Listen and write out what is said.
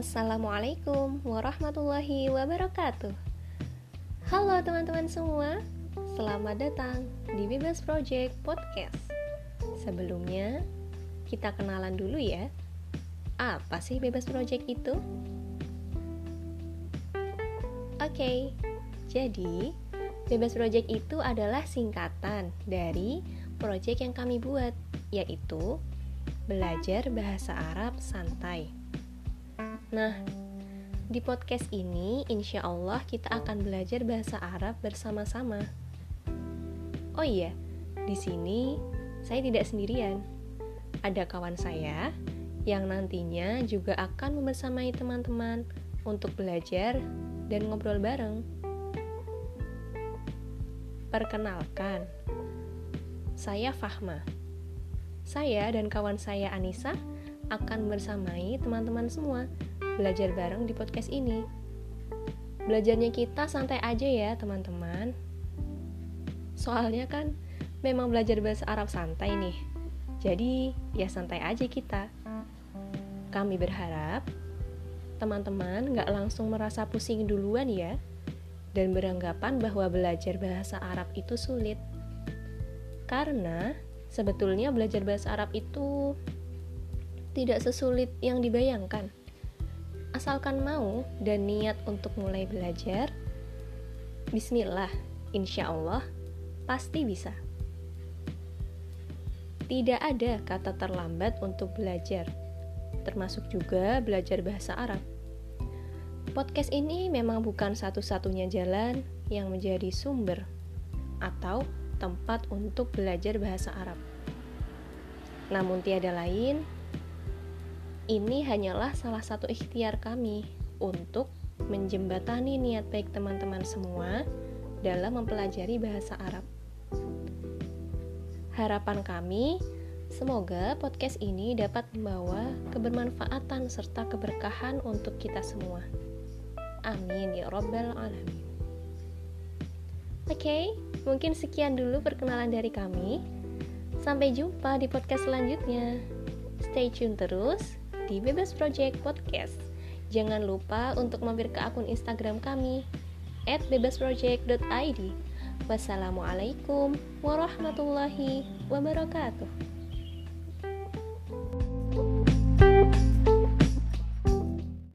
Assalamualaikum warahmatullahi wabarakatuh. Halo teman-teman semua Selamat datang di Bebas Project Podcast. Sebelumnya, kita kenalan dulu ya. Apa sih Bebas Project itu? Oke, okay, jadi Bebas Project itu adalah singkatan dari project yang kami buat Yaitu Belajar Bahasa Arab Santai Nah, di podcast ini insya Allah kita akan belajar bahasa Arab bersama-sama. Oh iya, di sini saya tidak sendirian. Ada kawan saya yang nantinya juga akan membersamai teman-teman untuk belajar dan ngobrol bareng. Perkenalkan, saya Fahma. Saya dan kawan saya Anissa akan bersamai teman-teman semua belajar bareng di podcast ini. Belajarnya kita santai aja ya, teman-teman. Soalnya kan memang belajar bahasa Arab santai nih. Jadi, ya santai aja kita. Kami berharap teman-teman nggak langsung merasa pusing duluan ya, dan beranggapan bahwa belajar bahasa Arab itu sulit. Karena sebetulnya belajar bahasa Arab itu tidak sesulit yang dibayangkan. Asalkan mau dan niat untuk mulai belajar, bismillah, insya Allah pasti bisa. Tidak ada kata terlambat untuk belajar, termasuk juga belajar bahasa Arab. Podcast ini memang bukan satu-satunya jalan yang menjadi sumber atau tempat untuk belajar bahasa Arab. Namun tiada lain ini hanyalah salah satu ikhtiar kami untuk menjembatani niat baik teman-teman semua dalam mempelajari bahasa Arab. Harapan kami, semoga podcast ini dapat membawa kebermanfaatan serta keberkahan untuk kita semua. Amin ya Rabbal 'Alamin. Oke, okay, mungkin sekian dulu perkenalan dari kami. Sampai jumpa di podcast selanjutnya. Stay tune terus di Bebas Project Podcast. Jangan lupa untuk mampir ke akun Instagram kami bebasproject.id. Wassalamualaikum warahmatullahi wabarakatuh.